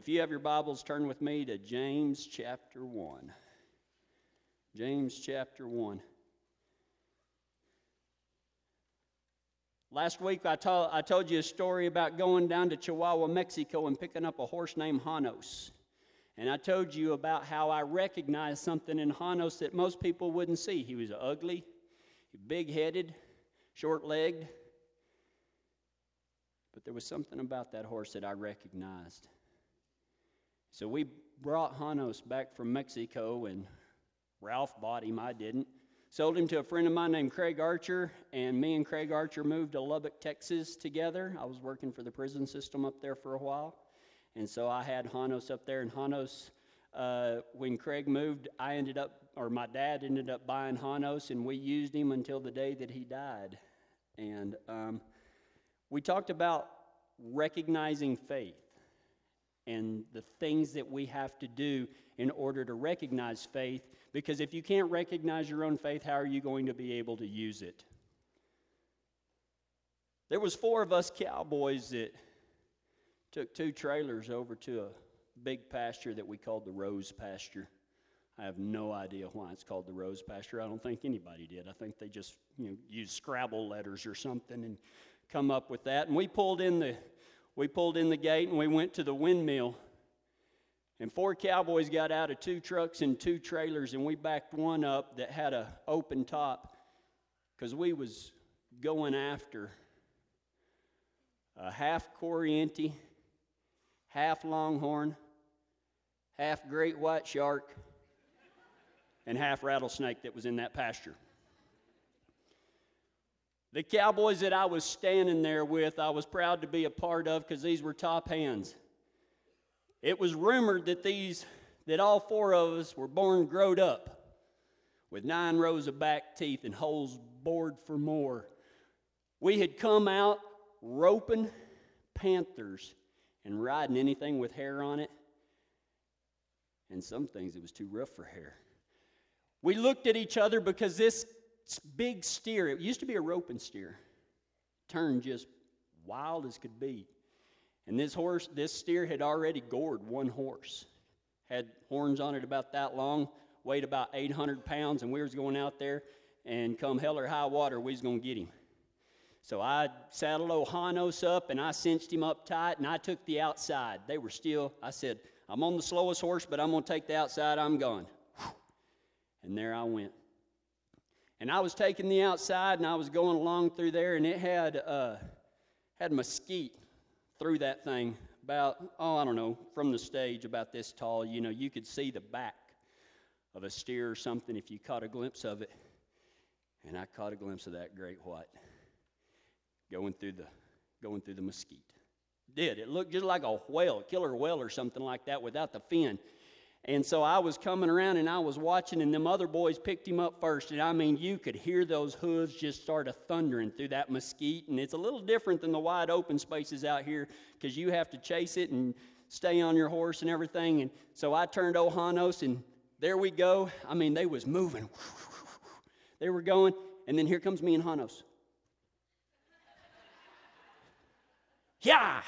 If you have your Bibles, turn with me to James chapter 1. James chapter 1. Last week, I, told I told you a story about going down to Chihuahua, Mexico, and picking up a horse named Janos. And I told you about how I recognized something in Janos that most people wouldn't see. He was ugly, big headed, short legged. But there was something about that horse that I recognized. So we brought Janos back from Mexico, and Ralph bought him. I didn't. Sold him to a friend of mine named Craig Archer, and me and Craig Archer moved to Lubbock, Texas together. I was working for the prison system up there for a while. And so I had Janos up there, and Janos, uh, when Craig moved, I ended up, or my dad ended up buying Janos, and we used him until the day that he died. And um, we talked about recognizing faith and the things that we have to do in order to recognize faith because if you can't recognize your own faith how are you going to be able to use it? There was four of us cowboys that took two trailers over to a big pasture that we called the rose pasture. I have no idea why it's called the rose pasture. I don't think anybody did. I think they just you know used scrabble letters or something and come up with that. And we pulled in the we pulled in the gate and we went to the windmill. And four cowboys got out of two trucks and two trailers, and we backed one up that had a open top because we was going after a half corriente, half longhorn, half great white shark, and half rattlesnake that was in that pasture. The Cowboys that I was standing there with, I was proud to be a part of because these were top hands. It was rumored that these, that all four of us were born growed up with nine rows of back teeth and holes bored for more. We had come out roping panthers and riding anything with hair on it. And some things it was too rough for hair. We looked at each other because this big steer. It used to be a roping steer. Turned just wild as could be. And this horse, this steer had already gored one horse. Had horns on it about that long, weighed about 800 pounds, and we was going out there, and come hell or high water, we was going to get him. So I saddled old Janos up, and I cinched him up tight, and I took the outside. They were still, I said, I'm on the slowest horse, but I'm going to take the outside, I'm going. And there I went. And I was taking the outside and I was going along through there, and it had, uh, had mesquite through that thing about, oh, I don't know, from the stage about this tall. You know, you could see the back of a steer or something if you caught a glimpse of it. And I caught a glimpse of that great white going through the, going through the mesquite. did. It looked just like a whale, killer whale or something like that without the fin. And so I was coming around and I was watching, and them other boys picked him up first. And I mean, you could hear those hooves just start a thundering through that mesquite. And it's a little different than the wide open spaces out here because you have to chase it and stay on your horse and everything. And so I turned Ohanos, and there we go. I mean, they was moving. They were going, and then here comes me and Janos. Yeah!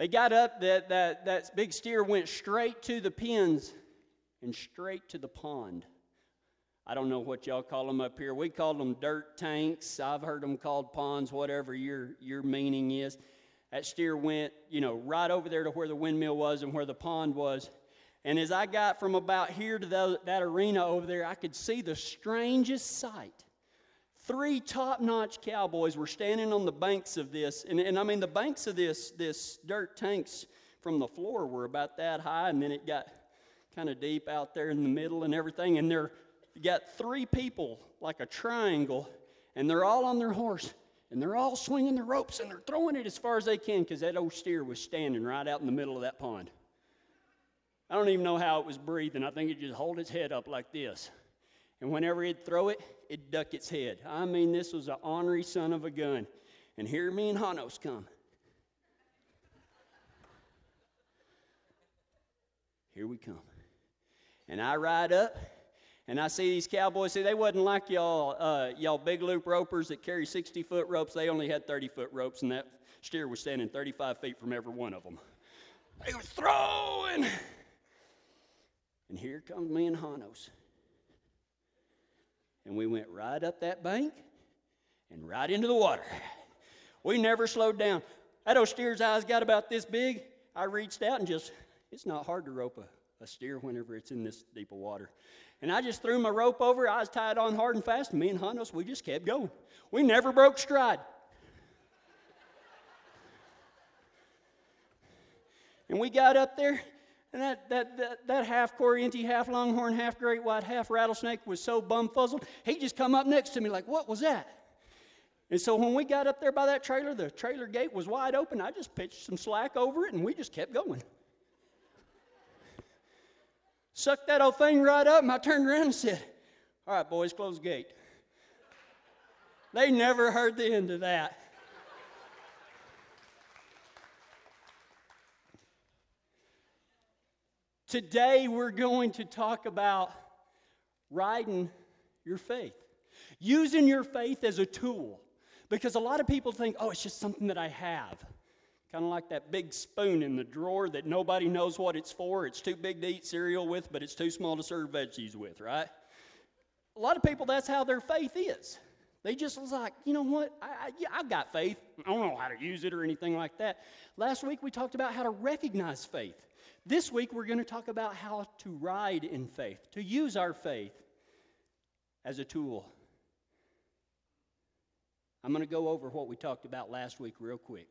They got up, that, that, that big steer went straight to the pens and straight to the pond. I don't know what y'all call them up here. We call them dirt tanks. I've heard them called ponds, whatever your, your meaning is. That steer went, you know, right over there to where the windmill was and where the pond was. And as I got from about here to the, that arena over there, I could see the strangest sight. Three top notch cowboys were standing on the banks of this. And, and I mean, the banks of this, this dirt tanks from the floor were about that high, and then it got kind of deep out there in the middle and everything. And they're got three people like a triangle, and they're all on their horse, and they're all swinging the ropes, and they're throwing it as far as they can because that old steer was standing right out in the middle of that pond. I don't even know how it was breathing. I think it just held its head up like this. And whenever he'd throw it, it'd duck its head. I mean, this was an ornery son of a gun. And here me and Janos come. Here we come. And I ride up And I see these cowboys, see, they wasn't like y'all, uh, y'all big loop ropers that carry 60 foot ropes. They only had 30 foot ropes, and that steer was standing 35 feet from every one of them. They were throwing. And here comes me and Janos. And we went right up that bank and right into the water. We never slowed down. That old steer's eyes got about this big. I reached out and just, it's not hard to rope a, a steer whenever it's in this deep of water. And I just threw my rope over. I was tied on hard and fast. And me and Janos, we just kept going. We never broke stride. And we got up there, and that, that, that, that half corriente, half longhorn, half great white, half rattlesnake was so bumfuzzled, he just come up next to me like, what was that? And so when we got up there by that trailer, the trailer gate was wide open. I just pitched some slack over it, and we just kept going. Sucked that old thing right up, and I turned around and said, all right, boys, close the gate. They never heard the end of that. Today, we're going to talk about riding your faith, using your faith as a tool. Because a lot of people think, oh, it's just something that I have. Kind of like that big spoon in the drawer that nobody knows what it's for. It's too big to eat cereal with, but it's too small to serve veggies with, right? A lot of people, that's how their faith is. They just was like, you know what? I, I, yeah, I've got faith. I don't know how to use it or anything like that. Last week we talked about how to recognize faith. This week, we're going to talk about how to ride in faith, to use our faith as a tool. I'm going to go over what we talked about last week real quick.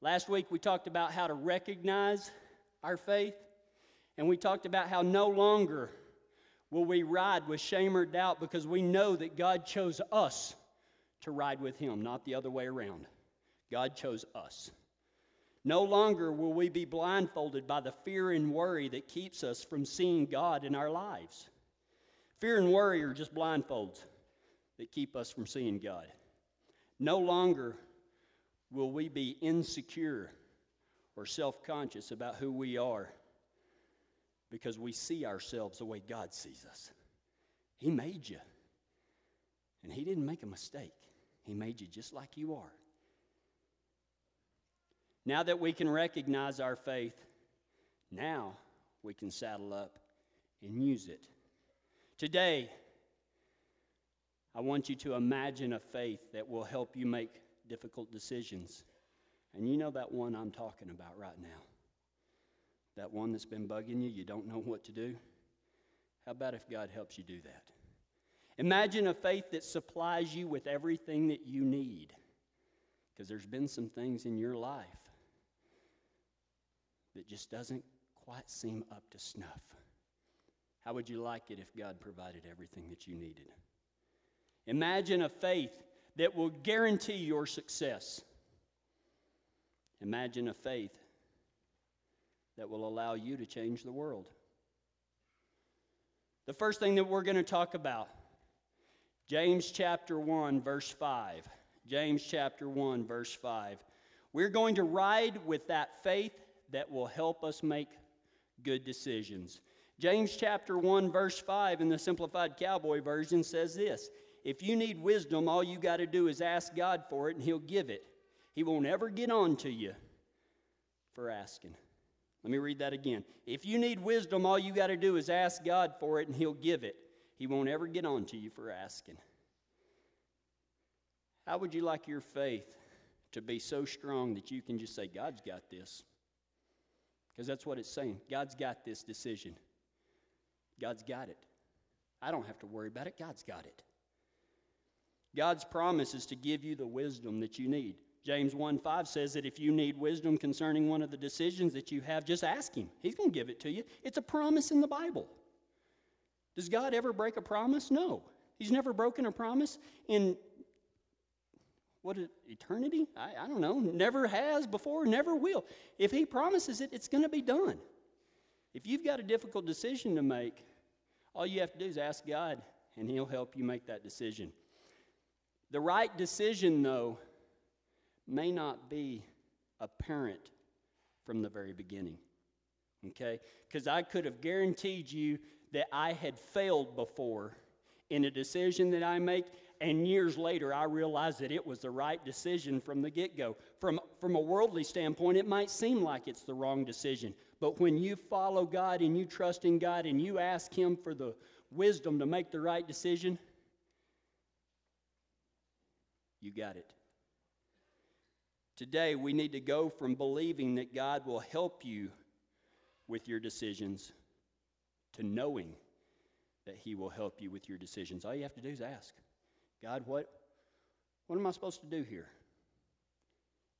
Last week, we talked about how to recognize our faith, and we talked about how no longer will we ride with shame or doubt because we know that God chose us to ride with Him, not the other way around. God chose us. No longer will we be blindfolded by the fear and worry that keeps us from seeing God in our lives. Fear and worry are just blindfolds that keep us from seeing God. No longer will we be insecure or self conscious about who we are because we see ourselves the way God sees us. He made you, and He didn't make a mistake. He made you just like you are. Now that we can recognize our faith, now we can saddle up and use it. Today, I want you to imagine a faith that will help you make difficult decisions. And you know that one I'm talking about right now. That one that's been bugging you, you don't know what to do. How about if God helps you do that? Imagine a faith that supplies you with everything that you need. Because there's been some things in your life that just doesn't quite seem up to snuff. How would you like it if God provided everything that you needed? Imagine a faith that will guarantee your success. Imagine a faith that will allow you to change the world. The first thing that we're going to talk about, James chapter 1, verse 5. James chapter 1, verse 5. We're going to ride with that faith that will help us make good decisions. James chapter 1 verse 5 in the simplified cowboy version says this, if you need wisdom all you got to do is ask God for it and he'll give it. He won't ever get on to you for asking. Let me read that again. If you need wisdom all you got to do is ask God for it and he'll give it. He won't ever get on to you for asking. How would you like your faith to be so strong that you can just say, God's got this? Because that's what it's saying. God's got this decision. God's got it. I don't have to worry about it. God's got it. God's promise is to give you the wisdom that you need. James 1 5 says that if you need wisdom concerning one of the decisions that you have, just ask Him. He's going to give it to you. It's a promise in the Bible. Does God ever break a promise? No. He's never broken a promise in what is eternity? I, I don't know. Never has before, never will. If he promises it, it's going to be done. If you've got a difficult decision to make, all you have to do is ask God, and he'll help you make that decision. The right decision, though, may not be apparent from the very beginning. Okay? Because I could have guaranteed you that I had failed before in a decision that I make, and years later I realized that it was the right decision from the get go. From, from a worldly standpoint, it might seem like it's the wrong decision, but when you follow God and you trust in God and you ask Him for the wisdom to make the right decision, you got it. Today, we need to go from believing that God will help you with your decisions to knowing that He will help you with your decisions. All you have to do is ask God, what, what am I supposed to do here?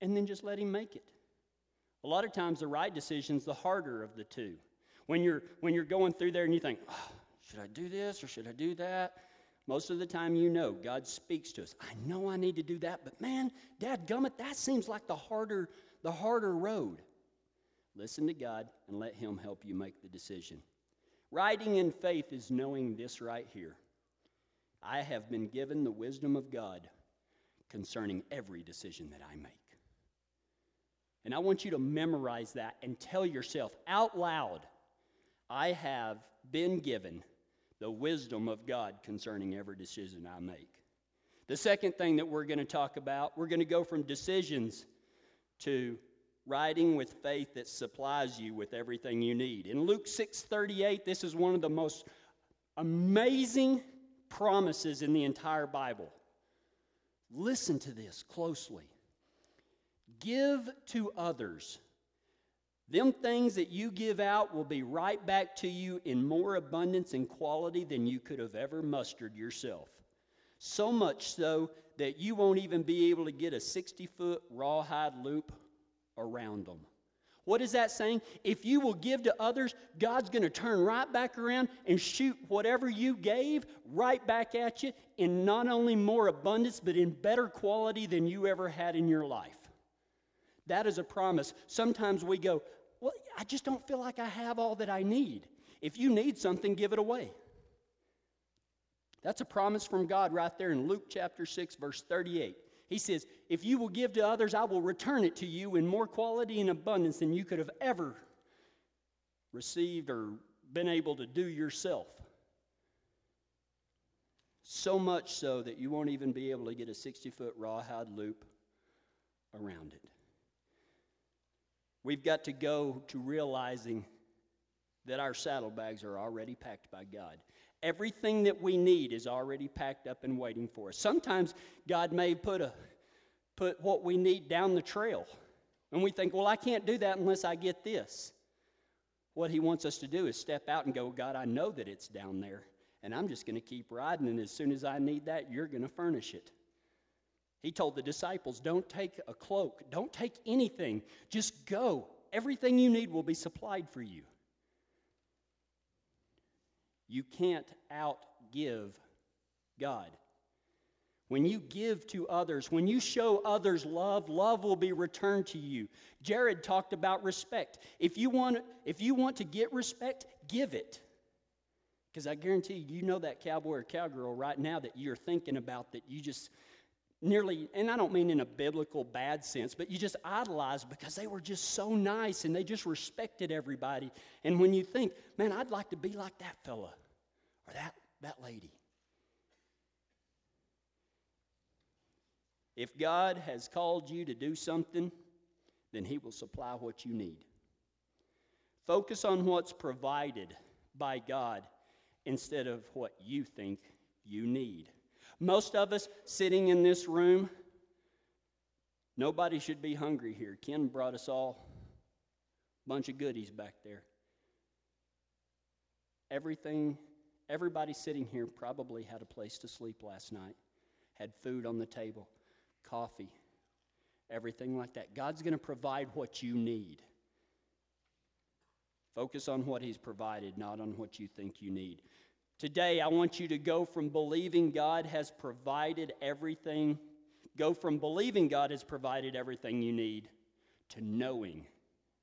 And then just let Him make it. A lot of times, the right decision is the harder of the two. When you're, when you're going through there and you think, oh, should I do this or should I do that? Most of the time, you know, God speaks to us. I know I need to do that, but man, Dad Gummit, that seems like the harder, the harder road. Listen to God and let Him help you make the decision. Riding in faith is knowing this right here. I have been given the wisdom of God concerning every decision that I make. And I want you to memorize that and tell yourself out loud I have been given the wisdom of God concerning every decision I make. The second thing that we're going to talk about, we're going to go from decisions to riding with faith that supplies you with everything you need. In Luke 6:38, this is one of the most amazing promises in the entire Bible. Listen to this closely. Give to others them things that you give out will be right back to you in more abundance and quality than you could have ever mustered yourself. So much so that you won't even be able to get a 60 foot rawhide loop around them. What is that saying? If you will give to others, God's going to turn right back around and shoot whatever you gave right back at you in not only more abundance, but in better quality than you ever had in your life. That is a promise. Sometimes we go, well, I just don't feel like I have all that I need. If you need something, give it away. That's a promise from God right there in Luke chapter 6, verse 38. He says, If you will give to others, I will return it to you in more quality and abundance than you could have ever received or been able to do yourself. So much so that you won't even be able to get a 60 foot rawhide loop around it. We've got to go to realizing that our saddlebags are already packed by God. Everything that we need is already packed up and waiting for us. Sometimes God may put a put what we need down the trail. And we think, well, I can't do that unless I get this. What he wants us to do is step out and go, God, I know that it's down there, and I'm just going to keep riding, and as soon as I need that, you're going to furnish it. He told the disciples, Don't take a cloak, don't take anything, just go. Everything you need will be supplied for you. You can't outgive God. When you give to others, when you show others love, love will be returned to you. Jared talked about respect. If you want, if you want to get respect, give it. Because I guarantee you, you know that cowboy or cowgirl right now that you're thinking about that you just nearly, and I don't mean in a biblical bad sense, but you just idolize because they were just so nice and they just respected everybody. And when you think, man, I'd like to be like that fella or that, that lady. If God has called you to do something, then He will supply what you need. Focus on what's provided by God instead of what you think you need. Most of us sitting in this room, nobody should be hungry here. Ken brought us all a bunch of goodies back there. Everything, everybody sitting here probably had a place to sleep last night, had food on the table, coffee, everything like that. God's going to provide what you need. Focus on what He's provided, not on what you think you need. Today, I want you to go from believing God has provided everything, go from believing God has provided everything you need to knowing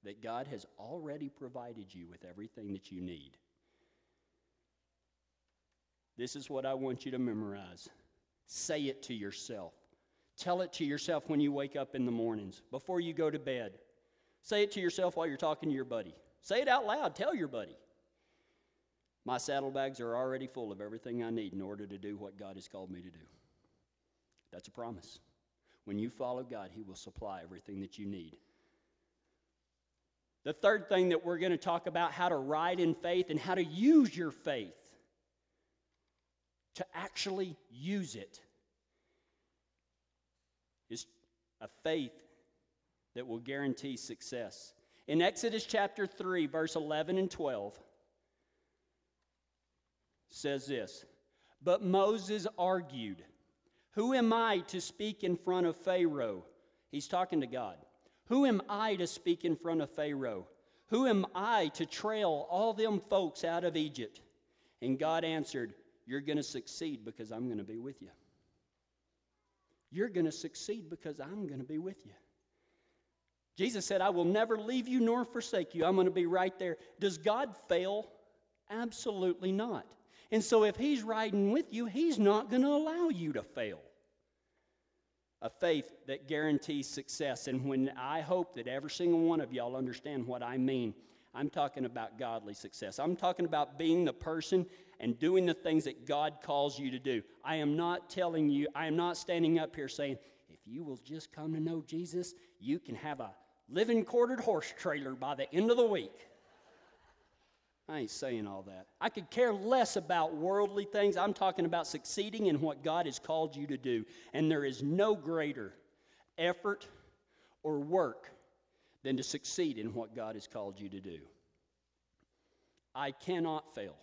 that God has already provided you with everything that you need. This is what I want you to memorize. Say it to yourself. Tell it to yourself when you wake up in the mornings, before you go to bed. Say it to yourself while you're talking to your buddy. Say it out loud. Tell your buddy. My saddlebags are already full of everything I need in order to do what God has called me to do. That's a promise. When you follow God, He will supply everything that you need. The third thing that we're going to talk about how to ride in faith and how to use your faith to actually use it is a faith that will guarantee success. In Exodus chapter 3, verse 11 and 12, says this But Moses argued, Who am I to speak in front of Pharaoh? He's talking to God. Who am I to speak in front of Pharaoh? Who am I to trail all them folks out of Egypt? And God answered, You're going to succeed because I'm going to be with you. You're going to succeed because I'm going to be with you. Jesus said, I will never leave you nor forsake you. I'm going to be right there. Does God fail? Absolutely not. And so if He's riding with you, He's not going to allow you to fail. A faith that guarantees success. And when I hope that every single one of y'all understand what I mean, I'm talking about godly success. I'm talking about being the person and doing the things that God calls you to do. I am not telling you, I am not standing up here saying, if you will just come to know Jesus, you can have a living quartered horse trailer by the end of the week. I ain't saying all that. I could care less about worldly things. I'm talking about succeeding in what God has called you to do. And there is no greater effort or work than to succeed in what God has called you to do. I cannot fail.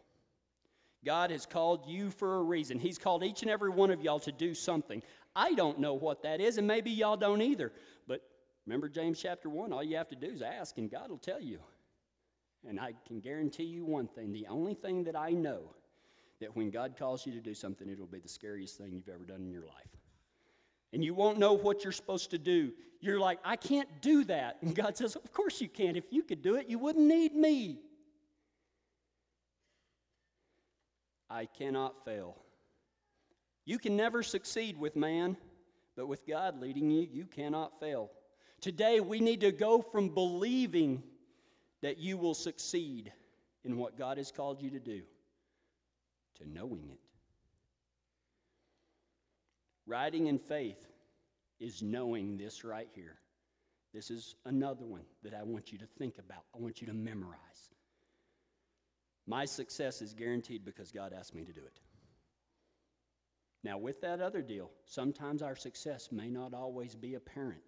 God has called you for a reason. He's called each and every one of y'all to do something. I don't know what that is, and maybe y'all don't either. But remember James chapter 1 all you have to do is ask, and God will tell you. And I can guarantee you one thing the only thing that I know that when God calls you to do something, it'll be the scariest thing you've ever done in your life. And you won't know what you're supposed to do. You're like, I can't do that. And God says, Of course you can. If you could do it, you wouldn't need me. I cannot fail. You can never succeed with man, but with God leading you, you cannot fail. Today, we need to go from believing that you will succeed in what God has called you to do to knowing it. Riding in faith is knowing this right here. This is another one that I want you to think about, I want you to memorize. My success is guaranteed because God asked me to do it. Now, with that other deal, sometimes our success may not always be apparent.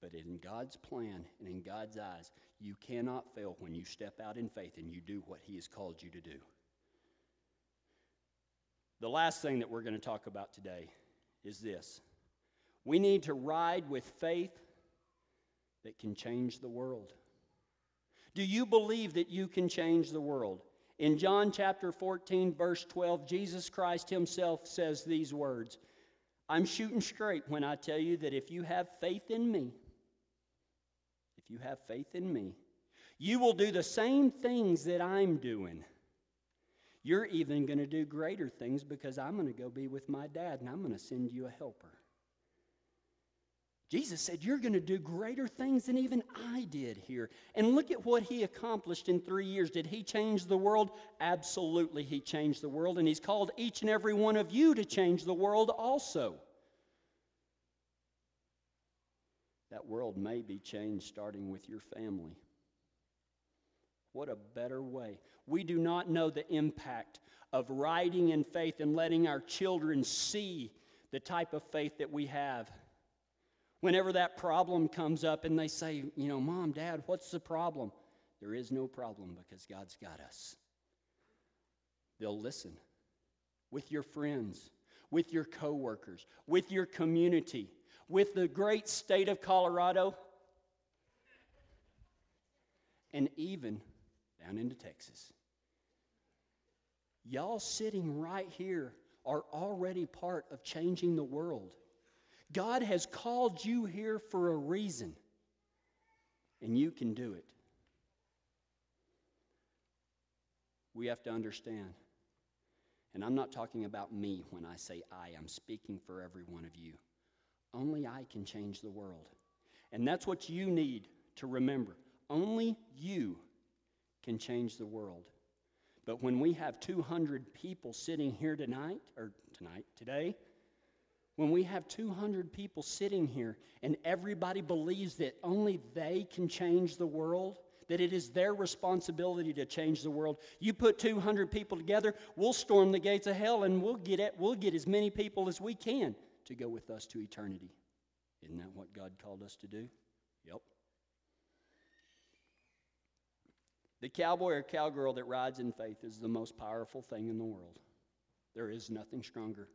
But in God's plan and in God's eyes, you cannot fail when you step out in faith and you do what He has called you to do. The last thing that we're going to talk about today is this we need to ride with faith that can change the world. Do you believe that you can change the world? In John chapter 14, verse 12, Jesus Christ Himself says these words I'm shooting straight when I tell you that if you have faith in me, if you have faith in me, you will do the same things that I'm doing. You're even going to do greater things because I'm going to go be with my dad and I'm going to send you a helper. Jesus said, You're going to do greater things than even I did here. And look at what he accomplished in three years. Did he change the world? Absolutely, he changed the world. And he's called each and every one of you to change the world also. That world may be changed starting with your family. What a better way. We do not know the impact of riding in faith and letting our children see the type of faith that we have. Whenever that problem comes up and they say, you know, mom, dad, what's the problem? There is no problem because God's got us. They'll listen with your friends, with your coworkers, with your community with the great state of Colorado and even down into Texas. Y'all sitting right here are already part of changing the world. God has called you here for a reason, and you can do it. We have to understand, and I'm not talking about me when I say I, I'm speaking for every one of you. Only I can change the world. And that's what you need to remember. Only you can change the world. But when we have 200 people sitting here tonight, or tonight, today, when we have 200 people sitting here and everybody believes that only they can change the world, that it is their responsibility to change the world. You put 200 people together, we'll storm the gates of hell and we'll get, we'll get as many people as we can to go with us to eternity. Isn't that what God called us to do? Yep. The cowboy or cowgirl that rides in faith is the most powerful thing in the world. There is nothing stronger.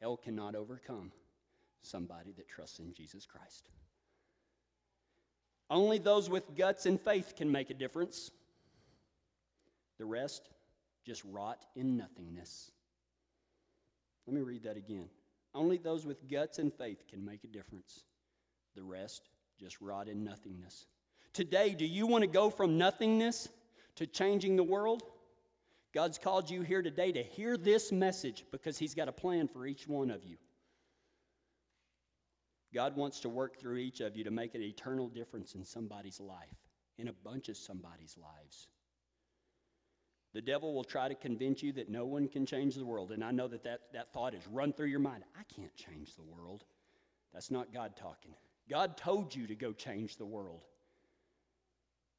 Hell cannot overcome somebody that trusts in Jesus Christ. Only those with guts and faith can make a difference. The rest just rot in nothingness. Let me read that again. Only those with guts and faith can make a difference. The rest just rot in nothingness. Today, do you want to go from nothingness to changing the world? God's called you here today to hear this message because He's got a plan for each one of you. God wants to work through each of you to make an eternal difference in somebody's life, in a bunch of somebody's lives. The devil will try to convince you that no one can change the world. And I know that that, that thought has run through your mind. I can't change the world. That's not God talking. God told you to go change the world.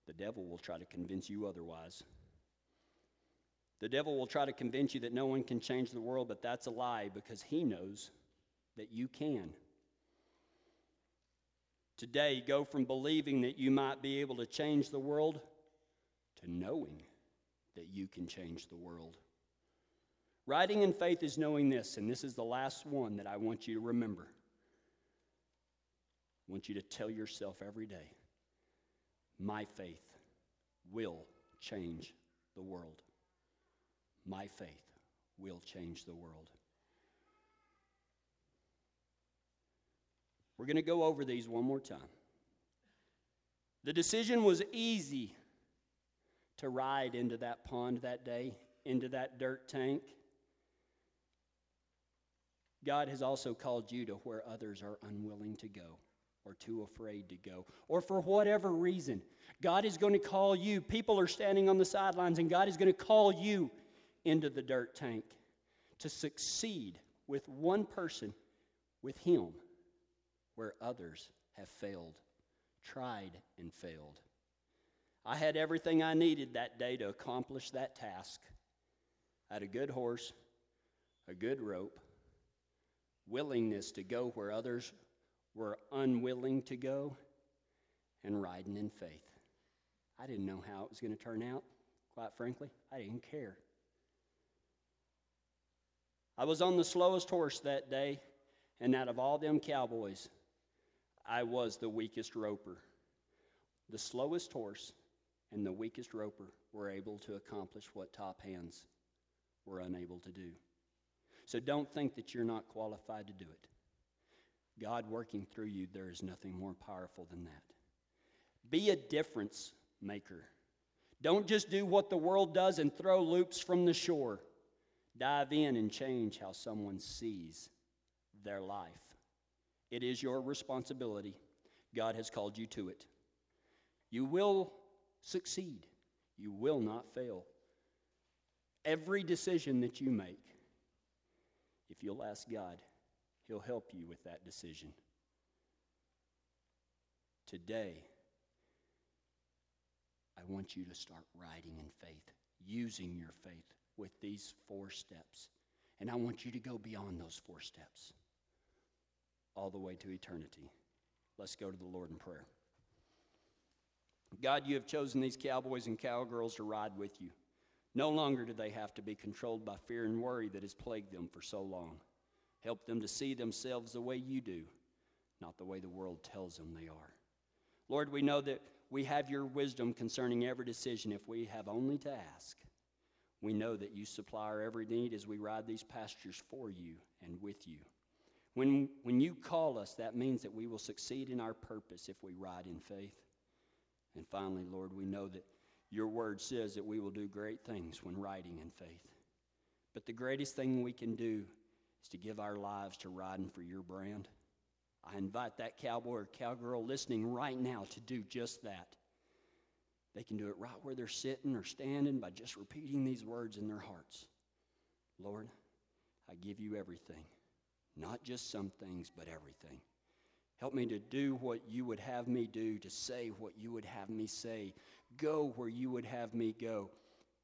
The devil will try to convince you otherwise. The devil will try to convince you that no one can change the world, but that's a lie because he knows that you can. Today, go from believing that you might be able to change the world to knowing that you can change the world. Riding in faith is knowing this, and this is the last one that I want you to remember. I want you to tell yourself every day my faith will change the world. My faith will change the world. We're going to go over these one more time. The decision was easy to ride into that pond that day, into that dirt tank. God has also called you to where others are unwilling to go or too afraid to go, or for whatever reason. God is going to call you. People are standing on the sidelines, and God is going to call you into the dirt tank to succeed with one person, with Him, where others have failed, tried, and failed. I had everything I needed that day to accomplish that task. I had a good horse, a good rope, willingness to go where others were unwilling to go, and riding in faith. I didn't know how it was going to turn out, quite frankly. I didn't care. I was on the slowest horse that day, and out of all them cowboys, I was the weakest roper. The slowest horse and the weakest roper were able to accomplish what top hands were unable to do. So don't think that you're not qualified to do it. God working through you, there is nothing more powerful than that. Be a difference maker. Don't just do what the world does and throw loops from the shore. Dive in and change how someone sees their life. It is your responsibility. God has called you to it. You will succeed, you will not fail. Every decision that you make, if you'll ask God, He'll help you with that decision. Today, I want you to start riding in faith, using your faith with these four steps. And I want you to go beyond those four steps, all the way to eternity. Let's go to the Lord in prayer. God, you have chosen these cowboys and cowgirls to ride with you. No longer do they have to be controlled by fear and worry that has plagued them for so long. Help them to see themselves the way you do, not the way the world tells them they are. Lord, we know that we have your wisdom concerning every decision if we have only to ask. We know that you supply our every need as we ride these pastures for you and with you. When, when you call us, that means that we will succeed in our purpose if we ride in faith. And finally, Lord, we know that your word says that we will do great things when riding in faith. But the greatest thing we can do is to give our lives to riding for your brand. I invite that cowboy or cowgirl listening right now to do just that. They can do it right where they're sitting or standing by just repeating these words in their hearts Lord, I give you everything, not just some things, but everything. Help me to do what you would have me do, to say what you would have me say, go where you would have me go,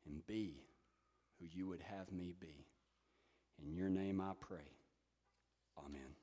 and be who you would have me be. In your name I pray. Amen.